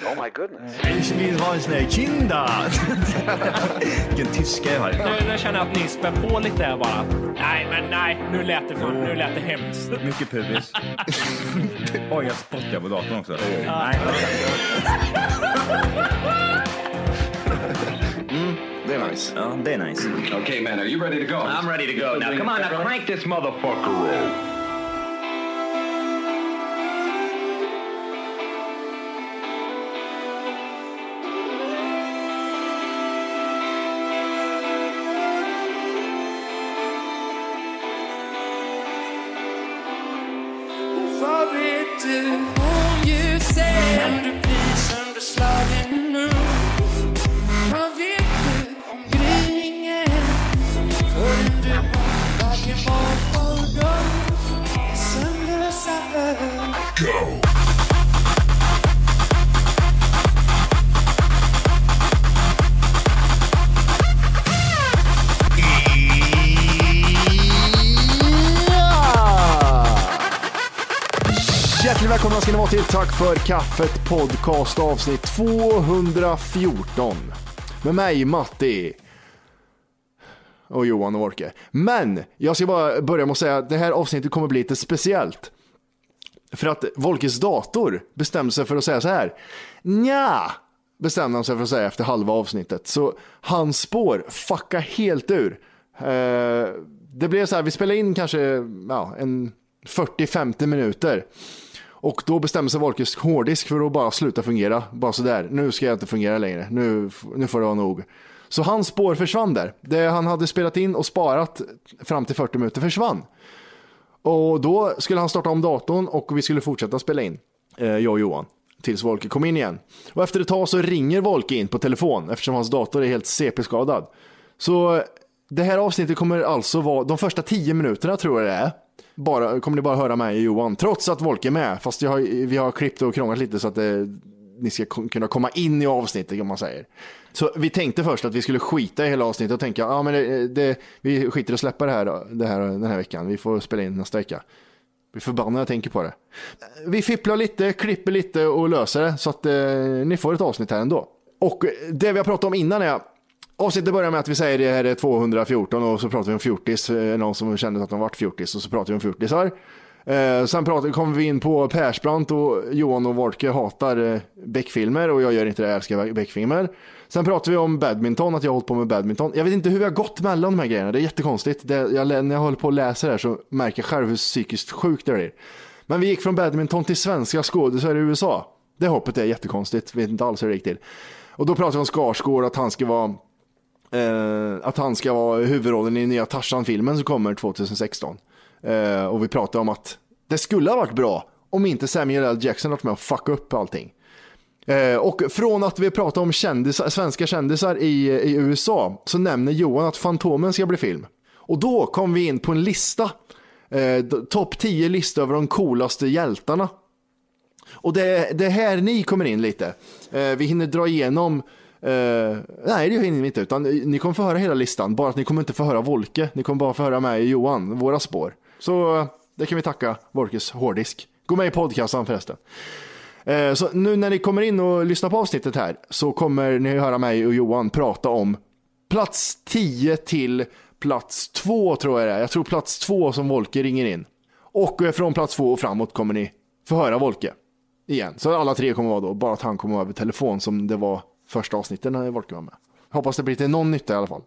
Ich vill ha en sån här kinda. Vilken tyska jag har. Nu, nu känner jag att ni spär på lite här bara. Nej, men nej, nu lät det, för, nu lät det hemskt. Mycket pubis. Oj, jag spottar på datorn också. Nej. Det är nice. Det är nice. okay, man, are you ready to go? I'm ready to go now. Come on, now crank this motherfucker för kaffet podcast avsnitt 214. Med mig Matti. Och Johan och Orke. Men jag ska bara börja med att säga att det här avsnittet kommer bli lite speciellt. För att Volkes dator bestämde sig för att säga så här. Nja, bestämde han sig för att säga efter halva avsnittet. Så hans spår fucka helt ur. Eh, det blev så här, vi spelade in kanske ja, en 40-50 minuter. Och då bestämmer sig Wahlqvist hårddisk för att bara sluta fungera. Bara sådär, nu ska jag inte fungera längre. Nu, nu får det vara nog. Så hans spår försvann där. Det han hade spelat in och sparat fram till 40 minuter försvann. Och då skulle han starta om datorn och vi skulle fortsätta spela in, eh, jag och Johan, tills Volke kom in igen. Och efter ett tag så ringer Volke in på telefon eftersom hans dator är helt CP-skadad. Så det här avsnittet kommer alltså vara, de första 10 minuterna tror jag det är, bara, kommer ni bara höra mig och Johan, trots att Volke är med. Fast jag har, vi har klippt och krånglat lite så att det, ni ska kunna komma in i avsnittet om man säger. Så vi tänkte först att vi skulle skita i hela avsnittet och tänka, ja men det, eh, det, vi skiter i att släppa det här, det här den här veckan. Vi får spela in nästa vecka. Vi blir förbannade när jag tänker på det. Vi fipplar lite, klipper lite och löser det så att eh, ni får ett avsnitt här ändå. Och eh, det vi har pratat om innan är Avsnittet börjar med att vi säger det här är 214 och så pratar vi om fjortis. Eh, Någon som kände att de varit fjortis och så pratar vi om fjortisar. Eh, sen pratar, kommer vi in på Persbrandt och Johan och Wolke hatar eh, Beck-filmer och jag gör inte det, jag älskar Beck-filmer. Sen pratar vi om badminton, att jag har hållit på med badminton. Jag vet inte hur vi har gått mellan de här grejerna, det är jättekonstigt. Det, jag, när jag håller på och läser det här så märker jag själv hur psykiskt sjukt det blir. Men vi gick från badminton till svenska skådisar i USA. Det hoppet är jättekonstigt, vet inte alls hur det gick till. Och då pratar vi om Skarsgård, att han ska vara eh, att han ska vara huvudrollen i nya Tarzan-filmen som kommer 2016. Eh, och vi pratar om att det skulle ha varit bra om inte Samuel L. Jackson varit med och fuckat upp allting. Eh, och från att vi pratar om kändisar, svenska kändisar i, i USA så nämner Johan att Fantomen ska bli film. Och då kom vi in på en lista. Eh, Topp 10 lista över de coolaste hjältarna. Och det, det är här ni kommer in lite. Eh, vi hinner dra igenom Uh, nej, det hinner vi inte, utan ni kommer få höra hela listan, bara att ni kommer inte få höra Volke. Ni kommer bara få höra mig och Johan, våra spår. Så eh, det kan vi tacka Volkes hårddisk. Gå med i podcasten förresten. Uh, så nu när ni kommer in och lyssnar på avsnittet här så kommer ni höra mig och Johan prata om plats 10 till plats 2 tror jag det är. Jag tror plats 2 som Volke ringer in. Och från plats 2 och framåt kommer ni få höra Volke igen. Så alla tre kommer vara då, bara att han kommer vara över telefon som det var första avsnittet när Volke var med. Hoppas det blir till någon nytta i alla fall.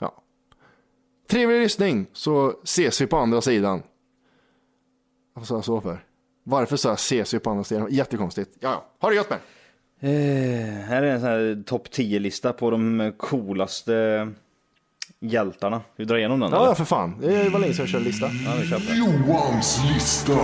Ja. Trevlig lyssning så ses vi på andra sidan. Vad sa jag så för? Varför sa jag ses vi på andra sidan? Jättekonstigt. Ja, ja. Ha det gött med Eh, här är en sån här topp 10-lista på de coolaste hjältarna. Vi drar igenom den Ja, eller? ja, för fan. Det var länge sedan jag körde lista. Ja, vi kör. Johans lista.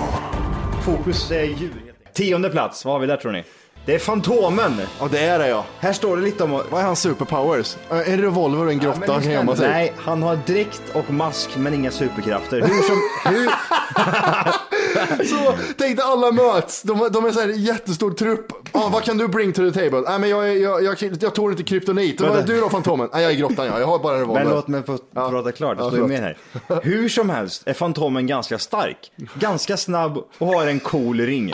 Fokus är djur. Tionde plats, vad har vi där tror ni? Det är Fantomen! Ja, det är det ja. Här står det lite om... Vad är hans superpowers? En revolver och en grotta Men kan gömma sig. Nej, han har dräkt och mask men inga superkrafter. Hur som... Hur... Så tänk dig alla möts. De, de är så här jättestor trupp. Ah, vad kan du bring to the table? Nej, men jag, är- jag, jag, jag, jag tål inte kryptonit. Vad är du då Fantomen? Nej, jag är i grottan ja. Jag har bara en revolver. Men låt mig få prata klart, det Ja, står ju förlåt. med här. Hur som helst är Fantomen ganska stark, ganska snabb och har en cool ring.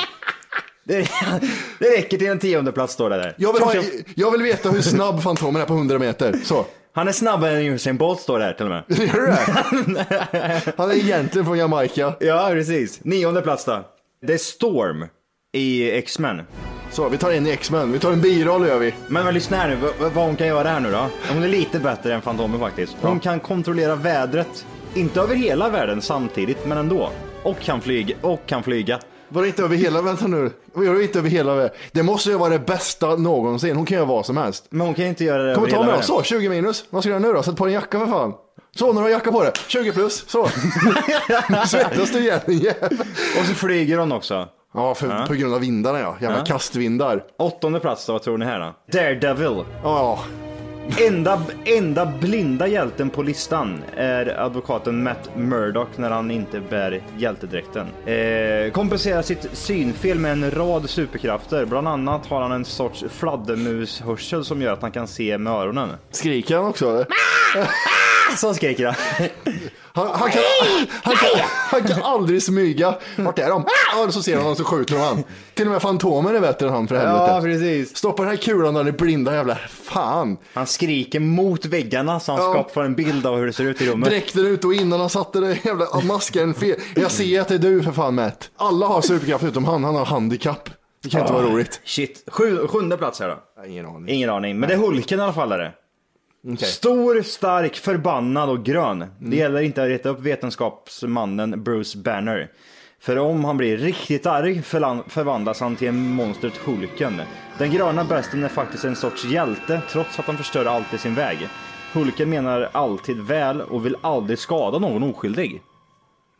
Det, det räcker till en tionde plats står det där. jag, vill ha, jag vill veta hur snabb Fantomen är på 100 meter. Så. Han är snabbare än Usain Bolt står det här till och med. Gör du det? Han är egentligen från Jamaica. Ja, precis. Nionde plats då. Det är Storm i X-Men. Så, vi tar en i X-Men. Vi tar en biroll gör vi. Men, men lyssna här nu, vad, vad hon kan göra här nu då? Hon är lite bättre än Fantomen faktiskt. Hon kan kontrollera vädret, inte över hela världen samtidigt, men ändå. Och kan flyga. Och kan flyga. Var det inte över hela, vänta nu. Var det inte över hela, det måste ju vara det bästa någonsin. Hon kan göra vad som helst. Men hon kan inte göra det Kom över ta hela då. världen. Så, 20 minus. Vad ska jag göra nu då? Sätt på dig en jacka för fan. Så, nu har du jacka på dig. 20 plus. Så. Svettas du igen din jävel. Och så flyger hon också. Ja, för, på grund av vindarna ja. Jävla Ja. kastvindar. Åttonde plats då, vad tror ni här då? Daredevil. Ja, Enda, enda blinda hjälten på listan är advokaten Matt Murdock när han inte bär hjältedräkten. Eh, kompenserar sitt synfel med en rad superkrafter. Bland annat har han en sorts fladdermushörsel som gör att han kan se med öronen. skriker han också eller? Så skriker han. Han, han, kan, han, kan, han kan aldrig smyga. Vart är de? Ah! Och så ser han och så skjuter de han. Till och med Fantomen är bättre än han för helvete. Ja, precis. Stoppa den här kulan där ni blinda jävla fan. Han skriker mot väggarna så han Ja. skapar en bild av hur det ser ut i rummet. Dräkten ut och innan han satte det jävla masken fel. Jag ser att det är du för fan Matt. Alla har superkraft utom han, han har handikapp. Det kan inte vara roligt. Shit. Sju, sjunde plats här då. Ingen aning. Ingen aning, men det är Hulken i alla fall är det. Okej. Stor, stark, förbannad och grön. Det gäller inte att reta upp vetenskapsmannen Bruce Banner. För om han blir riktigt arg förvandlas han till en monstret Hulken. Den gröna besten är faktiskt en sorts hjälte trots att han förstör allt i sin väg. Hulken menar alltid väl och vill aldrig skada någon oskyldig.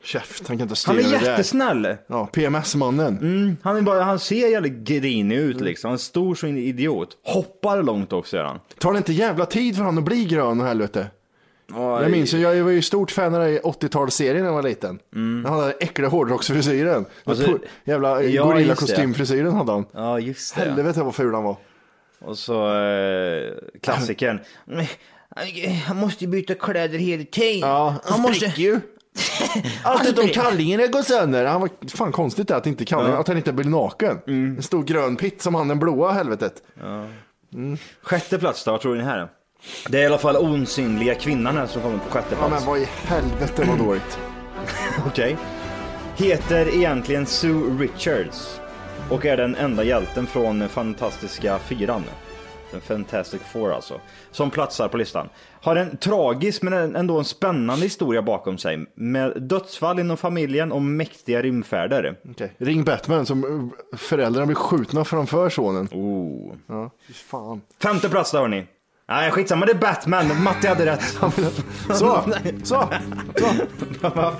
Käft, han kan inte Han styra är det där. jättesnäll. Ja, PMS-mannen. Han, är bara, han ser jävligt grinig ut liksom. En stor så in idiot. Hoppar långt också gör han. Tar det inte jävla tid för han att bli grön och helvete? Jag minns ju, jag var ju stort fan av den här 80-talsserien när jag var liten. Han hade den äckliga hårdrocksfrisyren. Mm. Alltså, Pu- jävla ja, gorillakostymfrisyren hade han. Ja, just det. Helvete vad ful han var. Och så eh, klassikern. Han måste byta kläder hela tiden. Ja, han måste- spricker ju. Allt utom kallingen är gått sönder. Han var fan konstigt det att inte kallingen, att han inte blir naken. Mm. En stor grön pitt som han den blåa helvetet. Sjätte plats då, vad tror ni här? är? Det är i alla fall osynliga kvinnan här som kommer på sjätte Ja plats. men vad i helvete vad dåligt. Okej. Heter egentligen Sue Richards. Och är den enda hjälten från Fantastiska Fyran. Den Fantastic Four alltså. Som platsar på listan. Har en tragisk men ändå en spännande historia bakom sig. Med dödsfall inom familjen och mäktiga rymdfärder. Okej. Ring Batman som uh, föräldrarna blir skjutna framför sonen. Oh. Ja, fan. Femte plats då hörni. Nej skitsamma, det är Batman. Matti hade rätt. Så, så, så.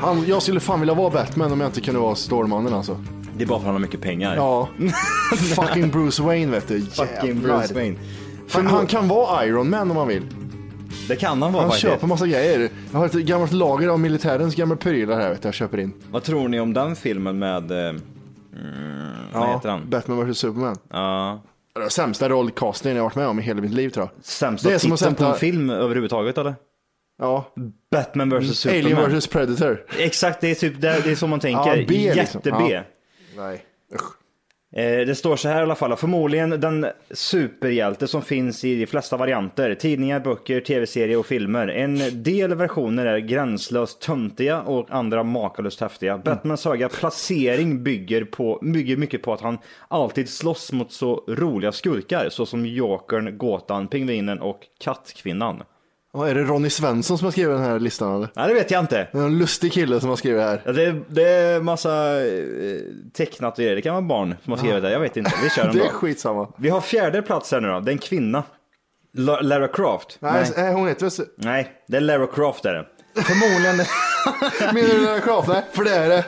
Han, jag skulle fan vilja vara Batman om jag inte kunde vara Stålmannen alltså. Det är bara för att han har mycket pengar. Ja, fucking Bruce Wayne vet du. Fucking. Bruce Wayne. Han, han kan vara Iron Man om han vill. Det kan han vara Han faktiskt. köper massa grejer. Jag har ett gammalt lager av militärens gamla prylar här vet du, jag köper in. Vad tror ni om den filmen med... Eh, mm, vad heter han? Batman vs Superman. Ja. Det är sämsta rollcastingen jag varit med om i hela mitt liv tror jag. Sämsta Det är som att på en sätta- film överhuvudtaget eller? Ja, Batman vs Superman. Alien vs Predator. Exakt, det är, typ, det, är så man tänker. Ja, B liksom. Jätte-B. Ja. Nej, usch. Eh, det står så här i alla fall. Förmodligen den superhjälte som finns i de flesta varianter. Tidningar, böcker, tv-serier och filmer. En del versioner är gränslöst töntiga och andra makalöst häftiga. Batmans höga placering bygger, på, bygger mycket på att han alltid slåss mot så roliga skurkar. Såsom Jokern, Gåtan, Pingvinen och Kattkvinnan. Ja, är det Ronny Svensson som har skrivit den här listan eller? Nej, det vet jag inte. Det är en lustig kille som har skrivit här. Ja, Det, det är massa eh, tecknat och grejer. Det kan vara barn som har skrivit det. Jag vet inte. Vi kör Det ändå. är skitsamma. Vi har fjärde plats här nu då. Det är en kvinna. La- Lara Croft. Nej, Nej. hon heter väl... Nej, det är Lara Croft är det. Förmodligen, Menar du Croft? Nej, för det är det.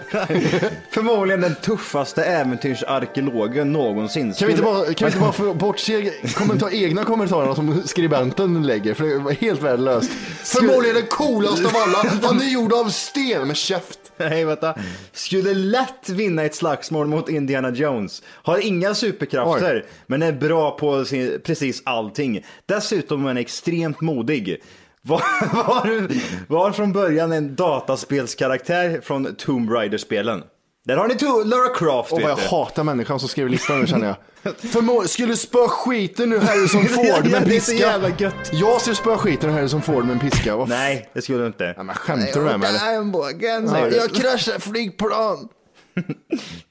förmodligen den tuffaste äventyrsarkeologen någonsin. Kan vi inte bara, kan vi inte bara få bortse kommentar, egna kommentarerna som skribenten lägger? För det var helt värdelöst. Förmodligen den coolaste av alla. Han är gjord av sten med käft. Nej, vänta. Skulle lätt vinna ett slagsmål mot Indiana Jones. Har inga superkrafter, men är bra på sin, precis allting. Dessutom är han extremt modig. Var, var, var från början en dataspelskaraktär från Tomb Raider-spelen. Där har ni to- Lara Croft, Och vad jag hatar människan som skrev listan nu känner jag. Förmo- skulle spöa skiten nu Harrison Ford med Ja, en det är så piska. jävla gött. Jag skulle spöa skiten nu Harrison Ford med en piska. Vad Nej, det skulle du inte. Nej, men skämtar du med mig eller? Armbågen, Ja, jag kraschar flygplan.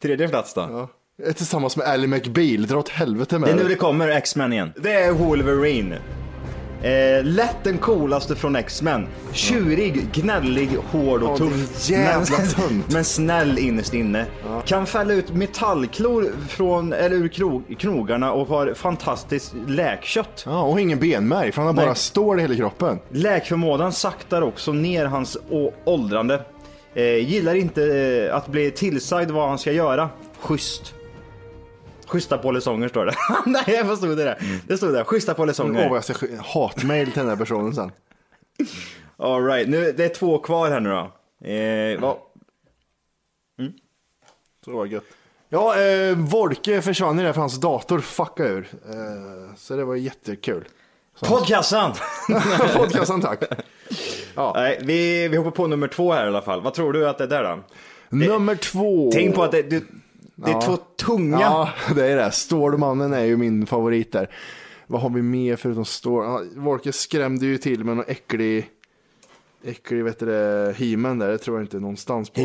Tredje plats då. Är tillsammans med Ally McBeal. Dra åt helvete med Det är nu det kommer X-Men igen. Det är Wolverine. Eh, lätt den coolaste från X-Men. Tjurig, gnällig, hård och tuff. jävla men, men snäll innerst inne. Kan fälla ut metallklor från, eller ur krog, knogarna och har fantastiskt läkkött. Ja, och ingen benmärg för han har Nej. bara stål i hela kroppen. Läkförmågan saktar också ner hans å- åldrande. Eh, gillar inte eh, att bli tillsagd vad han ska göra. Schysst. Schyssta polisonger står det. Nej, vad stod det där? Det stod där. Schyssta Åh, polisonger. vad jag ska sk- hatmail till den här personen sen. All right, nu det är två kvar här nu då. Eh, vad- Så det var gött. Ja, eh, Volke försvann ju där för hans dator fuckade ur. Eh, så det var jättekul. Podcastan! Podcasten tack. Nej, vi, vi hoppar på nummer två här i alla fall. Vad tror du att det är där då? Nummer två. Tänk på att det, det, det är Ja. två tunga. Ja, det är det. Stålmannen är ju min favorit där. Vad har vi mer förutom stål? Volke skrämde ju till med någon äcklig, äcklig vet du det, He-Man där. Det tror jag inte någonstans på.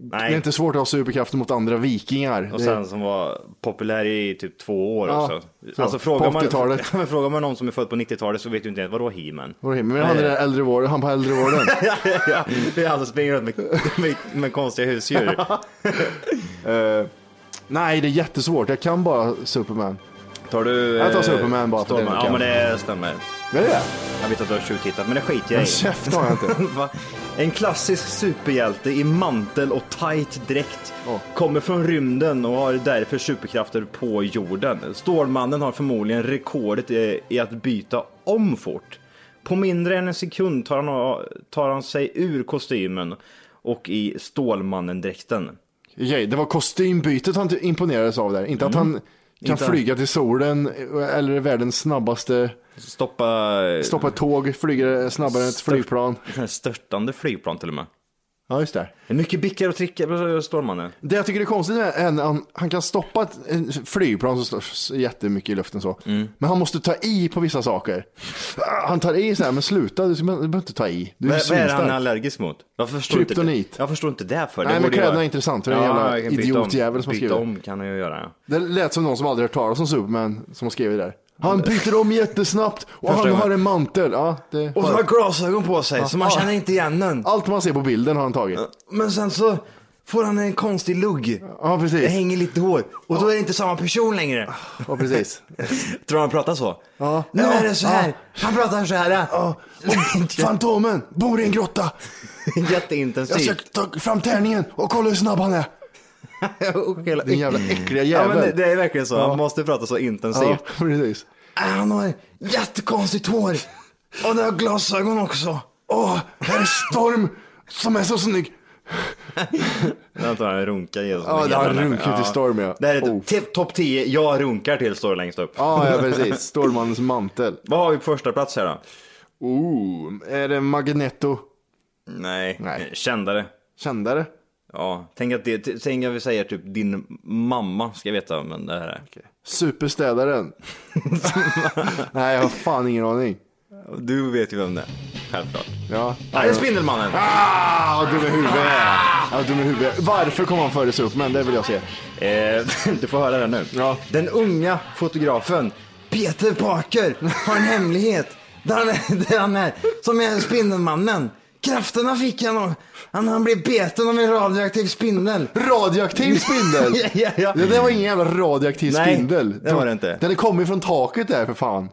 He-Man. Det är Nej. inte svårt att ha superkrafter mot andra vikingar. Och Det- sen som var populär i typ två år Ja, också. så, Alltså frågar man, 80-talet. men frågar man någon som är född på 90-talet så vet du inte ens vadå He-Man. Vadå He-Man? Men han är äldrevården, han på äldrevården. ja, det är han som springer runt med, med, med konstiga husdjur. Eh, nej, det är jättesvårt. Jag kan bara Superman. Tar du... Jag tar eh, Superman bara för Stålman? det Ja men det stämmer. Är det det? Jag vet att du har tjuvtittat men det skiter jag Men i. käften har jag inte. En klassisk superhjälte i mantel och tight dräkt. Ja. Kommer från rymden och har därför superkrafter på jorden. Stålmannen har förmodligen rekordet i att byta om fort. På mindre än en sekund tar han, tar han sig ur kostymen och i Stålmannen-dräkten. Okej, det var kostymbytet han imponerades av där. Inte att han kan Mm. Inte- flyga till solen eller är världens snabbaste, Stoppa... stoppa ett tåg, flyga snabbare än ett flygplan. Störtande flygplan till och med. Ja, just det. Mycket bickar och trickar på Stålmannen. Det jag tycker är konstigt är att han, han kan stoppa ett flygplan som står jättemycket i luften så. Mm. Men han måste ta i på vissa saker. Han tar i så här, men sluta, du behöver inte ta i. Du är Vad, är han allergisk mot? Jag förstår inte Kryptonit. det. Jag förstår inte det för. Det Nej, men kläderna vara- är intressant, det är en jävla kan byta idiotjävel om. som har Byta skrivit. om kan han ju göra. ja. Det lät som någon som aldrig hört talas om Superman som har skrivit det där. Han byter om jättesnabbt och Förstår han jag. har en mantel. Ja, det Och så har glasögon på sig så man känner inte igen den. Allt man ser på bilden har han tagit. Men sen så får han en konstig lugg. Ja, Det precis. hänger lite hår. Och då är det inte samma person längre. Ja, precis. Tror han pratar så? Ja. Nu är det så här. Han pratar så här. Ja. Och Fantomen bor i en grotta. Jag ska Jätteintensivt. ta fram tärningen och kolla hur snabb han är. Hela- Den jävla äckliga Ja, men det, jävel. är verkligen så. Han måste prata så intensivt. Ja, precis. Han har jättekonstigt hår. Och det har glasögon också. Åh, här är Storm som är så snygg. Jag tror han runkar i. Ja, det har runkat till Storm, ja. Det här är Oh. topp 10, jag runkar till står längst upp. Ja, ja, precis. Stålmannens mantel. Vad har vi på första plats här då? Oh, är det Magneto? Nej, Nej. kändare. Kändare? Ja, tänk att, det, tänk att vi säger typ din mamma ska veta men det här är. Superstädaren? Nej, jag har fan ingen aning. Du vet ju vem det är, självklart. Ja. Nej, det är Spindelmannen. Ah, dum i huvudet. Ja, dum i huvudet. Varför kom han före Superman? Det vill jag se. Eh, du får höra det nu. Ja. Den unga fotografen Peter Parker har en hemlighet. Där han är, där han är som är Spindelmannen. Krafterna fick han av, han, han blev beten av en radioaktiv spindel. Radioaktiv spindel? Ja, ja, ja. Det där var ingen jävla radioaktiv Nej, spindel. det var det inte. Den är kommit från taket där för fan.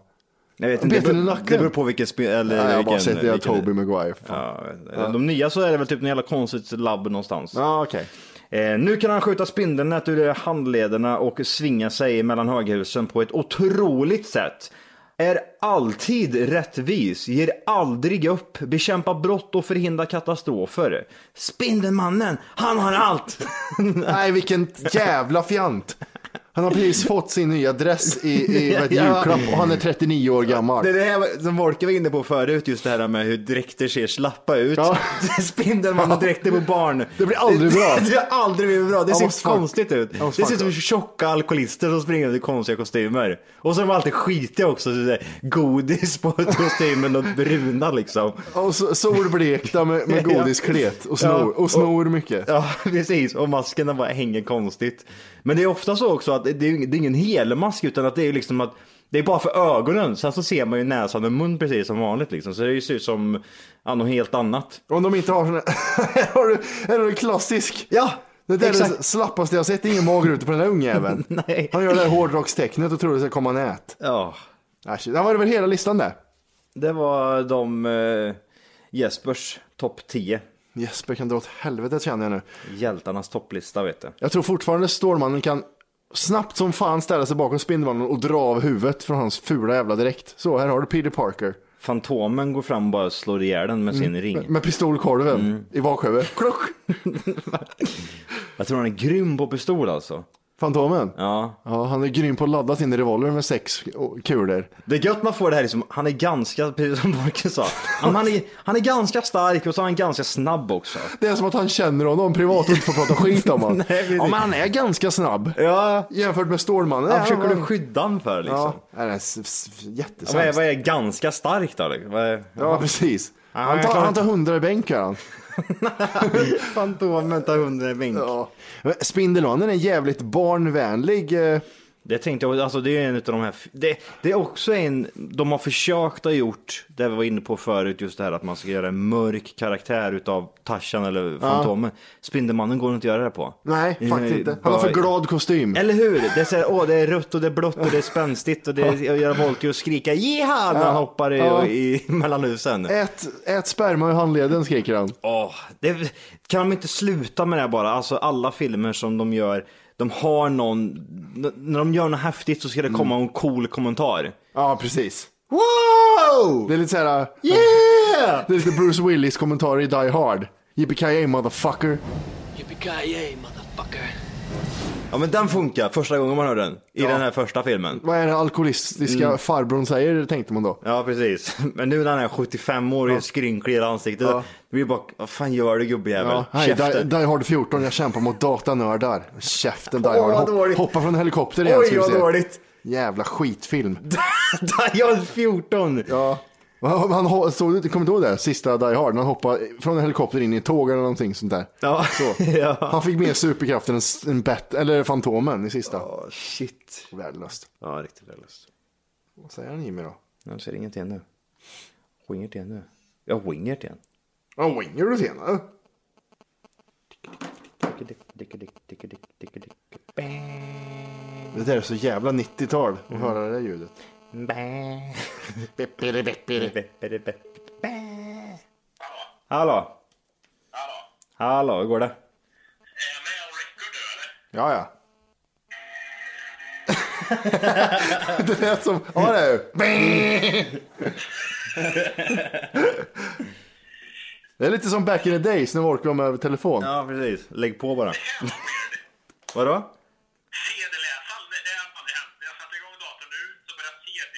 Jag vet inte, det, beror- det beror på vilken spel... Eller Nej, jag har bara sett det av Toby Maguire. Ja, inte. De nya så är det väl typ en jävla konstigt labb någonstans. Ja, okej. Eh, nu kan han skjuta spindelnät ur handlederna och svinga sig mellan höghusen på ett otroligt sätt. Är alltid rättvis, ger aldrig upp, bekämpar brott och förhindrar katastrofer. Spindelmannen, han har allt! Nej, vilken jävla fjant. Han har precis fått sin nya dress i, i Ja. julklapp och han är 39 år gammal. Det är det här som Wolke var inne på förut, just det här med hur dräkter ser slappa ut. Ja. Spindelmannen dräkter på barn. Det blir aldrig bra. Det, det har aldrig bra. Det ser konstigt ut. Det ser ut som tjocka alkoholister som springer under konstiga kostymer. Och så är de alltid skitiga också. Så godis på kostymen och bruna liksom. Och så, solblekta med, med godisklet och snor, och snor mycket. Ja, precis. Och maskerna bara hänger konstigt. Men det är ofta så också att det är, det är ingen helmask utan att det är liksom att det är bara för ögonen. Sen så ser man ju näsan och mun precis som vanligt liksom. Så det ser ut som ja, något helt annat. Om de inte har såna... Här du en klassisk. Ja, Det där är det slappaste jag sett. Det är ingen magruta på den där ungjäveln. Nej. Han gör det här hårdrockstecknet och tror det ska komma nät. Ja, Äsch, det var det väl hela listan där. det var de eh, Jespers topp 10. Jesper kan dra åt helvete känner jag nu. Hjältarnas topplista vet du. Jag tror fortfarande Stålmannen kan snabbt som fan ställa sig bakom Spindelmannen och dra av huvudet från hans fula jävla dräkt. Så, här har du Peter Parker. Fantomen går fram och bara slår ihjäl den med sin ring. Med pistolkolven Mm. i bakhuvudet. Klock! Jag tror han är grym på pistol alltså. Fantomen? Ja. Ja, han är grym på att ladda sin revolver med sex kulor. Det är gött man får det här liksom, han är ganska, precis som Borken sa, han, är, han är ganska stark och så är han ganska snabb också. Det är som att han känner honom privat och inte får prata skit om honom. Nej, ja, men han är ganska snabb. Ja, Jämfört med Stålmannen. vad försöker du skydda han för liksom? Ja, han är Ja, Vad, är, jättesämst. vad är ganska starkt då? liksom? Vad är, Ja, precis. Han tar, han tar hundra i bänk gör han. Fantomen tar hundra i bänk. Ja. Spindelmannen är jävligt barnvänlig. Det tänkte jag, alltså det är en av de här, det, det är också en, de har försökt ha gjort, det vi var inne på förut, just det här att man ska göra en mörk karaktär utav Tarzan eller Fantomen. Spindelmannen går inte att göra det på. Nej, faktiskt Mm, inte. Han har för glad kostym. Eller hur? Det är, så här, åh, det är rött och det är blått och det är spänstigt och det är att göra Volker och skrika jiha när han hoppar i, Ja. i, mellan husen. Ät, ät sperma i handleden skriker han. Åh, det, kan de inte sluta med det bara? Alltså alla filmer som de gör, de har någon, när de gör något häftigt så ska det komma en cool kommentar. Ja, precis. Wow! Det är lite så här. Yeah! Det är lite Bruce Willis kommentar i Die Hard. Yippee motherfucker. Ja men den funkar första gången man hör den. I den här första filmen. Vad är det alkoholistiska Mm. farbrorn säger, tänkte man då. Ja precis. Men nu när han är 75 år och är skrynklig i ansiktet. Ja. Det blir bara, vad fan gör du gubbjävel? Ja, hej, Die, Käften. Die Hard 14, jag kämpar mot datanördar. Käften Die Åh, Hard. vad Hopp, dåligt. hoppa från helikopter igen. Oj ska vi vad se. dåligt. Jävla skitfilm. Hard 14. Ja. Han, han, såg du, kommer du ihåg det? Sista Die Hard, när han hoppade från en helikopter in i ett tåg eller någonting sånt där. Ja. Så. ja. Han fick mer superkraft än en bat, eller Fantomen i sista. Åh, shit. Värdelöst. Ja, riktigt värdelöst. Vad säger han Jimmy då? Jag ser inget igen nu. Wingert igen nu. Ja, wingert igen. Ja, winger du senare. Det där är så jävla 90-tal att höra det där ljudet. Hallå? Hallå, hur går det? Ja, ja. det lät som... Ja, det är ju. Det är lite som back in the days när folk var med över telefon. Ja, precis. Lägg på bara. Vadå? CD-läsaren, det har aldrig hänt. När jag satte igång datorn nu så började CD,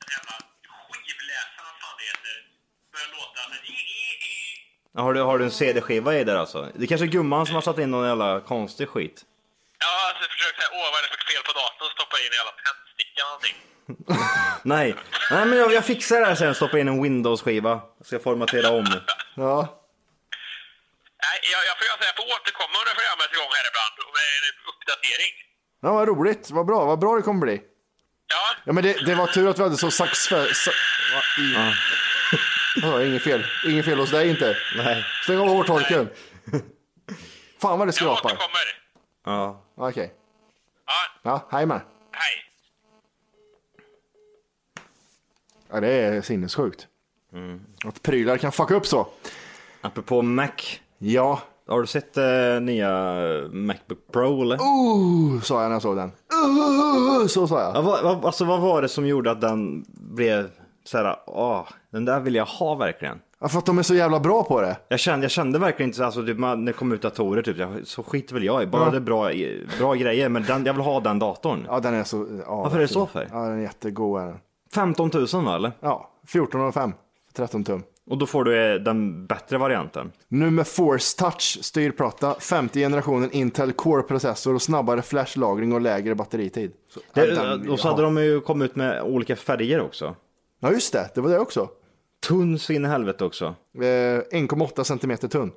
den jävla skivläsaren, vad fan det heter, börja låta. Så. Ja, Har du, har du en CD-skiva i där alltså? Det kanske är gumman som har satt in någon jävla konstig skit. Ja, alltså jag försökte säga, åh vad är det för fel på datorn? Stoppa in en jävla tändsticka eller någonting. Nej, Nej men jag, jag fixar det här sen. Stoppa in en Windows-skiva. Jag ska formatera om. Ja. Nej, jag, jag, får, jag, jag får återkomma om det programmet igång här ibland med en uppdatering. ja, vad roligt. Vad bra. Vad bra det kommer bli. Ja, men det, det var tur att vi hade så sax... Sa, va, ja, inget fel. Inget fel hos dig inte. Nej. Stäng av hårtorken. Fan vad det jag skrapar. återkommer. Ja. Okej. Ja, Ja, hej med. hej. Ja, det är sinnessjukt. Att prylar kan fucka upp så. Apropå Mac. Ja, Har du sett eh, nya Macbook Pro eller? uh, sa jag när jag såg den. Så sa jag. Ja, vad, vad, alltså vad var det som gjorde att den blev så här, åh, den där vill jag ha verkligen. Ja, för att de är så jävla bra på det. Jag kände, jag kände verkligen inte, alltså, typ, när det kom ut datorer, typ, jag, så skiter väl jag i, bara Ja. det är bra, bra grejer, men den, jag vill ha den datorn. Ja, den är så... Ja, Varför är det så för? Ja, den är jättegod. Är den. 15 000 va, eller? Ja, 14 5. 13 tum. Och då får du eh, den bättre varianten. Nu med Force Touch styrplatta, 50 generationen Intel Core-processor och snabbare flashlagring och lägre batteritid. Så, Det, den och så hade ha. de ju kommit ut med olika färger också. Ja, just det. Det var det också. Tunn så in i helvete också. Eh, 1,8 centimeter tunn.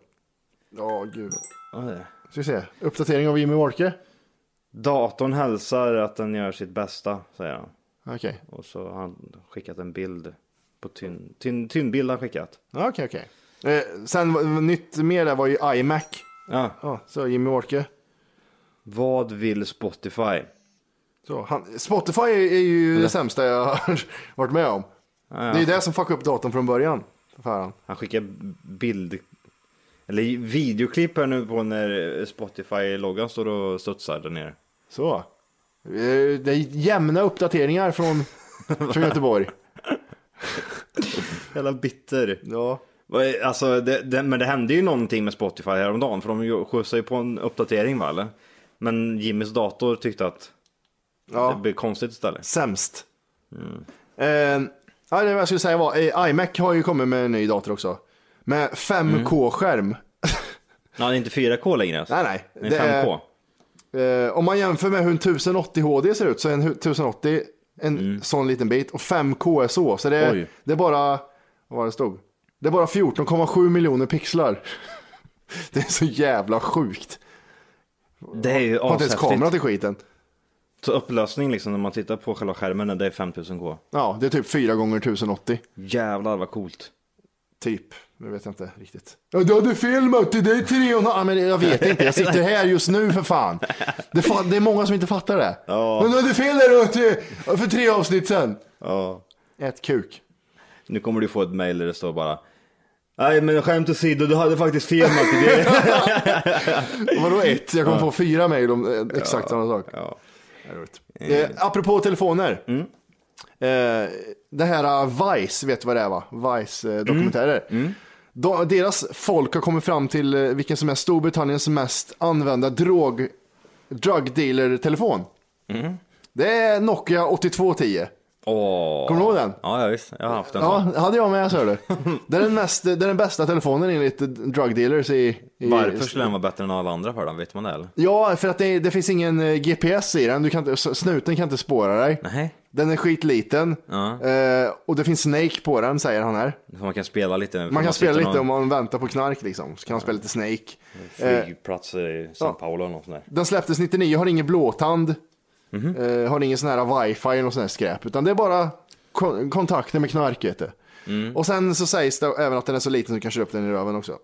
Ja, gud. Ja, det- Ska vi se. Uppdatering av Jimmy Walker. Datorn hälsar att den gör sitt bästa, säger han. Okej. Och så har han skickat en bild på tynn, tynn, tynn bild han skickat. Ja, Okej, okej. Eh, sen nytt mer där var ju iMac. Ja. Ja, så Jimmy Walker. Vad vill Spotify? Så, han, Spotify är, ju det sämsta jag har varit med om. Det är ju det som fuckade upp datorn från början. För han. Han skickar bild, eller videoklipp här nu på när Spotify-loggan står och studsar där nere. Så. Eh, Det är jämna uppdateringar från, från Göteborg. Jävla bitter. Ja. Alltså, det, det, men det hände ju någonting med Spotify häromdagen, för de ju- skjutsade ju på en uppdatering va, eller? Men Jimmys dator tyckte att det ja. blev konstigt istället. Sämst. Eh, ja, det jag skulle säga var, eh, iMac har ju kommit med en ny dator också. Med 5K-skärm. Ja, det är inte 4K längre alltså. Nej, nej. Det är 5K. Eh, om man jämför med hur en 1080 HD ser ut så är en hu- 1080 en sån liten bit och 5K är så. Det Oj. det är bara, vad var det stod? Det är bara 14,7 miljoner pixlar. Det är så jävla sjukt. Det är ju Har inte ens kamera till skiten. Så upplösning liksom när man tittar på själva skärmen, det är 5000K. Ja, det är typ 4 gånger 1080. Jävlar vad coolt. Typ. Nu vet jag inte riktigt. Ja, du hade fel Matti, det är tre och halv. Men jag vet inte, jag sitter här just nu för fan. Det, fa- det är många som inte fattar det. Ja. Men du hade fel där ute för tre avsnitt sen. Ja. Ett kuk. Nu kommer du få ett mail där det står bara Nej men skämt åsido, du hade faktiskt fel Matti. Det... Vadå ett? Jag kommer få fyra mejl om eh, exakt samma sak. ja. Roligt. Eh, apropå telefoner. Mm. Eh, det här uh, Vice, vet du vad det är va? Vice eh, dokumentärer. Mm. De, deras folk har kommit fram till eh, vilken som är Storbritanniens mest använda drog, drug telefon. Mm. Det är Nokia 8210. Åh. Kommer du ihåg den? Ja, ja visst, jag har haft en Ja, hade jag med så du. Det är den, mest, det är den bästa telefonen enligt drug dealers i... i Varför skulle den vara bättre än alla andra för den? Vet man det eller? Ja, för att det, det finns ingen eh, GPS i den. Du kan inte, snuten kan inte spåra dig. Nej. Den är skitliten. Ja. Eh, och det finns Snake på den, säger han här. Så man kan spela lite. Man kan spela lite om man väntar på knark liksom. Så kan man spela lite Snake. Eh, Flygplats i São Paulo eller något sånt där. den släpptes 99, har ingen blåtand. Mhm. Eh, har ingen sån här wifi eller något sånt här skräp. Utan det är bara ko- kontakter med knark vet du. Mm. Och sen så sägs det även att den är så liten så du kan köra upp den i röven också.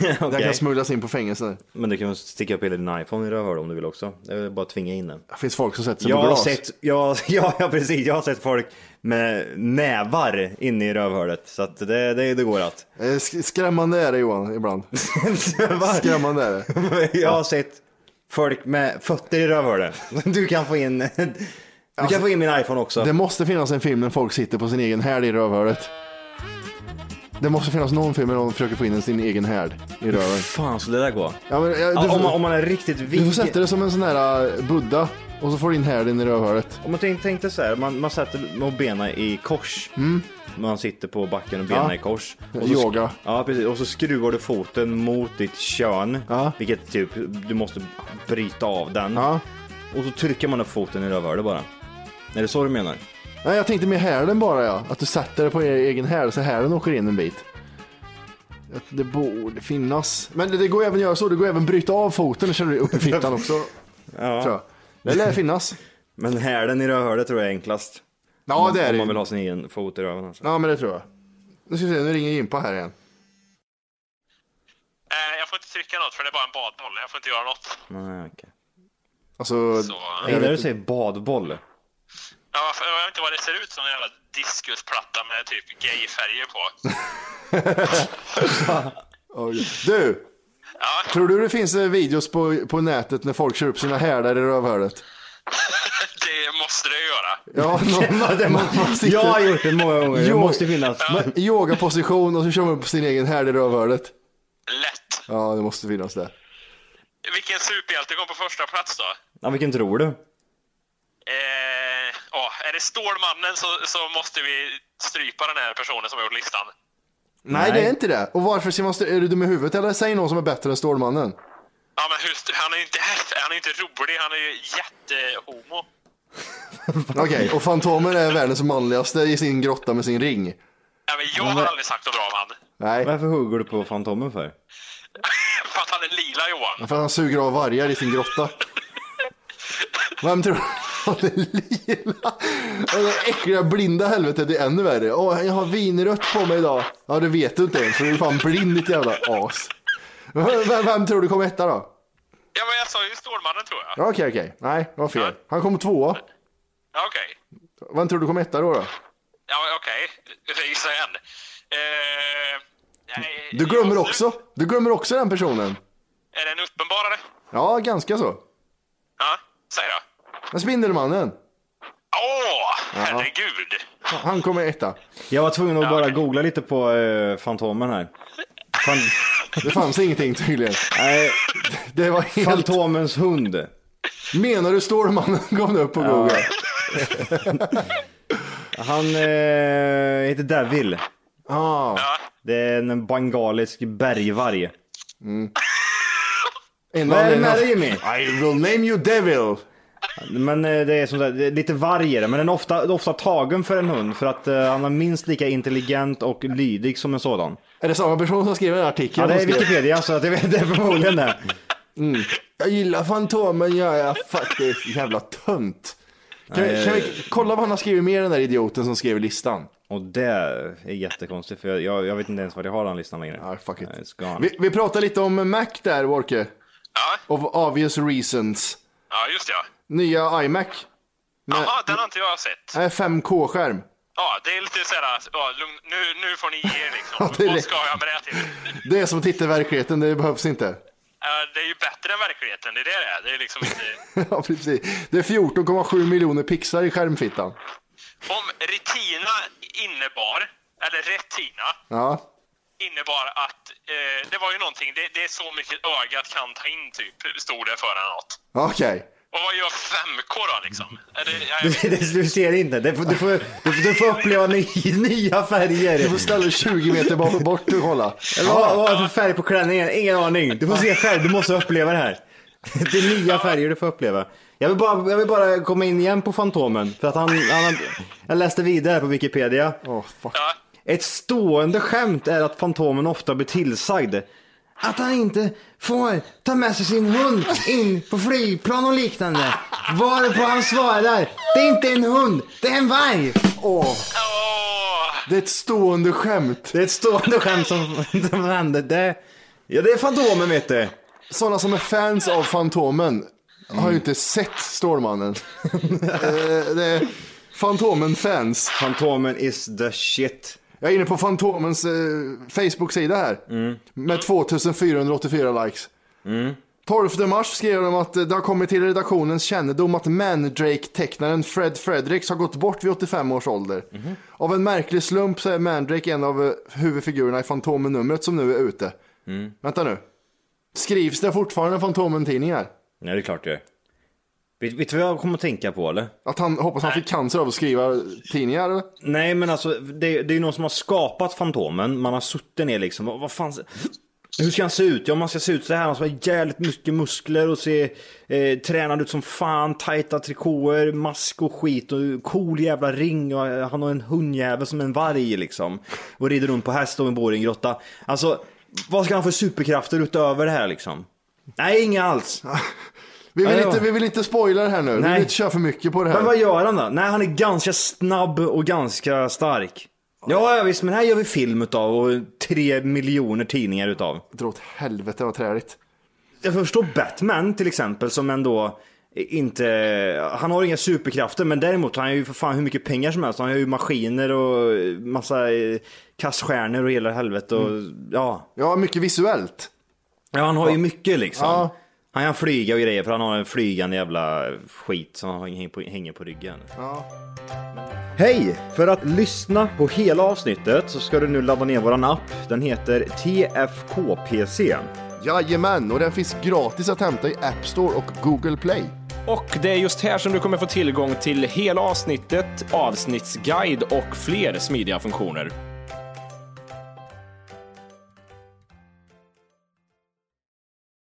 Den Okej. kan smugglas in på fängelser. Men du kan sticka upp hela din iPhone i rövhålet om du vill också. Det är bara att tvinga in den. Det finns folk som sätter sig Jag på har glas. sett, jag, ja, ja precis, jag har sett folk med nävar inne i rövhålet. Så att det, det, det går att. Eh, sk- Skrämmande är det Johan, ibland. Skrämmande är det. Jag har sett folk med fötter i rövhålet. Du kan få in, du kan få in min iPhone också. Det måste finnas en film när folk sitter på sin egen härd i rövhålet. Det måste finnas någon film när någon försöker få in sin egen härd i röven. Fan så det där går. Ja, men, ja, Ja, du, om, man, om man är riktigt du vig. får sätta det som en sån här uh, Buddha och så får du in härden i rövhålet. Om man tänk- tänkte så här, man, man sätter benen i kors. Man sitter på backen och benen Mm. Ja. i kors. Och så, Yoga. Ja, precis. Och så skruvar du foten mot ditt kön. Ja. Vilket typ, du måste bryta av den. Ja. Och så trycker man upp foten i rövhålet bara. Är det så du menar? Nej, jag tänkte med härden bara ja. Att du sätter det på er egen härd så härden åker in en bit. Att Det borde finnas. Men det, det går även att göra så. Det går även att bryta av foten och köra upp i fittan också. Ja. Tror jag. Det lär finnas. Men hälen i rövhålet tror jag är enklast. Ja, det är Om man vill ha sin egen fot i röven. Alltså. Ja, men det tror jag. Nu ska vi se, nu ringer Jimpa här igen. Eh, jag får inte trycka något för det är bara en badboll. Jag får inte göra något. Nej, okej. Alltså, Så, Jag gillar du säger badboll. Ja, för jag vet inte vad det ser ut som en jävla diskusplatta med typ gayfärger på. Du, Ja, tror du det finns eh, videos på, på nätet när folk kör upp sina härdar i rövhålet? det måste det göra. Ja, någon, Det må- man sitter- Jag har gjort det många gånger, det måste finnas. i yogaposition och så kör man upp sin egen härd i rövhålet. Lätt. Ja, det måste finnas det. Vilken superhjälte kom på första plats då? Ja, vilken tror du? Eh, ja, är det Stålmannen så, så måste vi strypa den här personen som har gjort listan. Nej, Nej. det är inte det. Och varför stö- Är du dum i huvudet eller säg någon som är bättre än Stålmannen? Ja, men hur, han är ju inte han är inte rolig, han är ju jättehomo. Okej, och Fantomen är världens manligaste i sin grotta med sin ring. Ja, men jag har aldrig sagt något bra om han. Nej, Varför hugger du på Fantomen för? För att han är lila Johan. för att han suger av vargar i sin grotta. Vem tror han är lila? Och det äckliga blinda helvetet är ännu värre. Åh, jag har vinrött på mig idag. Ja, det vet du inte ens, för du är fan blind ditt jävla as. Vem, vem tror du kom etta då? Ja, men jag sa ju Stålmannen tror jag. Ja, Okej, okej. Nej, det var fel. Han kom tvåa. Ja, okej. Vem tror du kom etta då? då? Ja, men okej. Jag gissar igen. Eh, nej, Du glömmer jag- också, du glömmer också den personen. Är det en uppenbarare? Ja, ganska så. Ja, säg då. Men Spindelmannen, Åh, herregud. han kommer etta. Jag var tvungen att bara okej. googla lite på uh, Fantomen här. Fan, Det fanns ingenting tydligen. nej, Det var helt... Fantomens hund. Menar du Stålmannen kom det upp på Google? Han eh, heter Devil. Ah, Ja, Det är en bengalisk bergvarg. en Vad är det med dig Jimmy? I will name you devil. Men eh, det är, som sagt, lite varg är det, men den är ofta, ofta tagen för en hund för att eh, han är minst lika intelligent och lydig som en sådan. Är det samma person som skriver artikeln? Ja, det är Wikipedia så att det det är förmodligen det. Jag gillar Fantomen gör jag faktiskt. Jävla tönt. Kan, vi, kan vi kolla vad han har skrivit mer den där idioten som skrev listan? Och det är jättekonstigt för jag, jag vet inte ens vad jag har den listan längre. Ja, fuck it. Vi, vi pratade lite om Mac där, Worke. ja, Of obvious reasons. ja just det. Ja. Nya iMac. Jaha, den har inte jag sett. Är 5K-skärm. Ja, det är lite såhär, ja, lugn, nu, nu får ni ge er liksom. Ja. Vad ska jag med det till? Det är som att titta i verkligheten, det behövs inte. Ja, det är ju bättre än verkligheten, det är det det är. Det är liksom inte... ja, precis. Det är 14,7 miljoner pixlar i skärmfittan. Om Retina innebar, eller Retina, Ja, innebar att eh, det var ju någonting, det, det är så mycket ögat kan ta in typ, stod det för något. okej. Och vad gör 5K då liksom? Är det, vet, Du, du ser inte, du får, du får, du får, du får uppleva ny, nya färger. Du får ställa dig 20 meter bort, bort och kolla. Eller Vad, vad är det för färg på klänningen? Ingen aning. Du får se själv, du måste uppleva det här. Det är nya färger du får uppleva. Jag vill bara, jag vill bara komma in igen på Fantomen. För att han, han jag läste vidare på Wikipedia. Åh, fuck. ja, Ett stående skämt är att Fantomen ofta blir tillsagd att han inte får ta med sig sin hund in på flygplan och liknande. Varpå han svarar, det är inte en hund, det är en varg. Åh, det är ett stående skämt. Det är ett stående skämt som, som händer. Det, ja, det är Fantomen vet du. Sådana som är fans av Fantomen har ju inte sett Stålmannen. Eh, det är Fantomen-fans. Fantomen is the shit. Jag är inne på Fantomens eh, Facebook-sida här. Med 2484 likes. 12 mars skrev de att det har kommit till redaktionens kännedom att Mandrake-tecknaren Fred Fredericks har gått bort vid 85 års ålder. Av en märklig slump så är Mandrake en av eh, huvudfigurerna i Fantomen-numret som nu är ute. Vänta nu. Skrivs det fortfarande Fantomen-tidningar? Nej, det är klart det gör. Vet, vet du vad jag kommer att tänka på eller? Att han hoppas han fick cancer av att skriva tidningar? Eller? Nej, men alltså det, det är ju någon som har skapat Fantomen. Man har suttit ner liksom. Vad, vad fan... Hur ska han se ut? Ja, man ska se ut så här. Han ska ha jävligt mycket muskler och se eh, tränad ut som fan. Tajta trikåer, mask och skit och cool jävla ring. Och eh, han har en hundjävel som en varg liksom. Och rider runt på häst och bor i en grotta. Alltså, vad ska han få superkrafter utöver det här liksom? Nej, inga alls. Vi vill, Ja, inte, vi vill inte spoila det här nu. Vi Nej. vill inte köra för mycket på det här. Men vad gör han då? Nej, han är ganska snabb och ganska stark. Ja, ja visst, men här gör vi film utav och tre miljoner tidningar utav. Dra åt helvete vad träligt. Jag förstår Batman till exempel som ändå inte, han har inga superkrafter men däremot har han ju för fan hur mycket pengar som helst. Han har ju maskiner och massa eh, kaststjärnor och hela helvete och ja. Ja, mycket visuellt. Ja han har ju mycket liksom. Ja. Han kan flyga och grejer för han har en flygande jävla skit som hänger på, hänger på ryggen. Hej! För att lyssna på hela avsnittet så ska du nu ladda ner våran app. Den heter TFKPC. Jajamän, och den finns gratis att hämta i App Store och Google Play. Och det är just här som du kommer få tillgång till hela avsnittet, avsnittsguide och fler smidiga funktioner.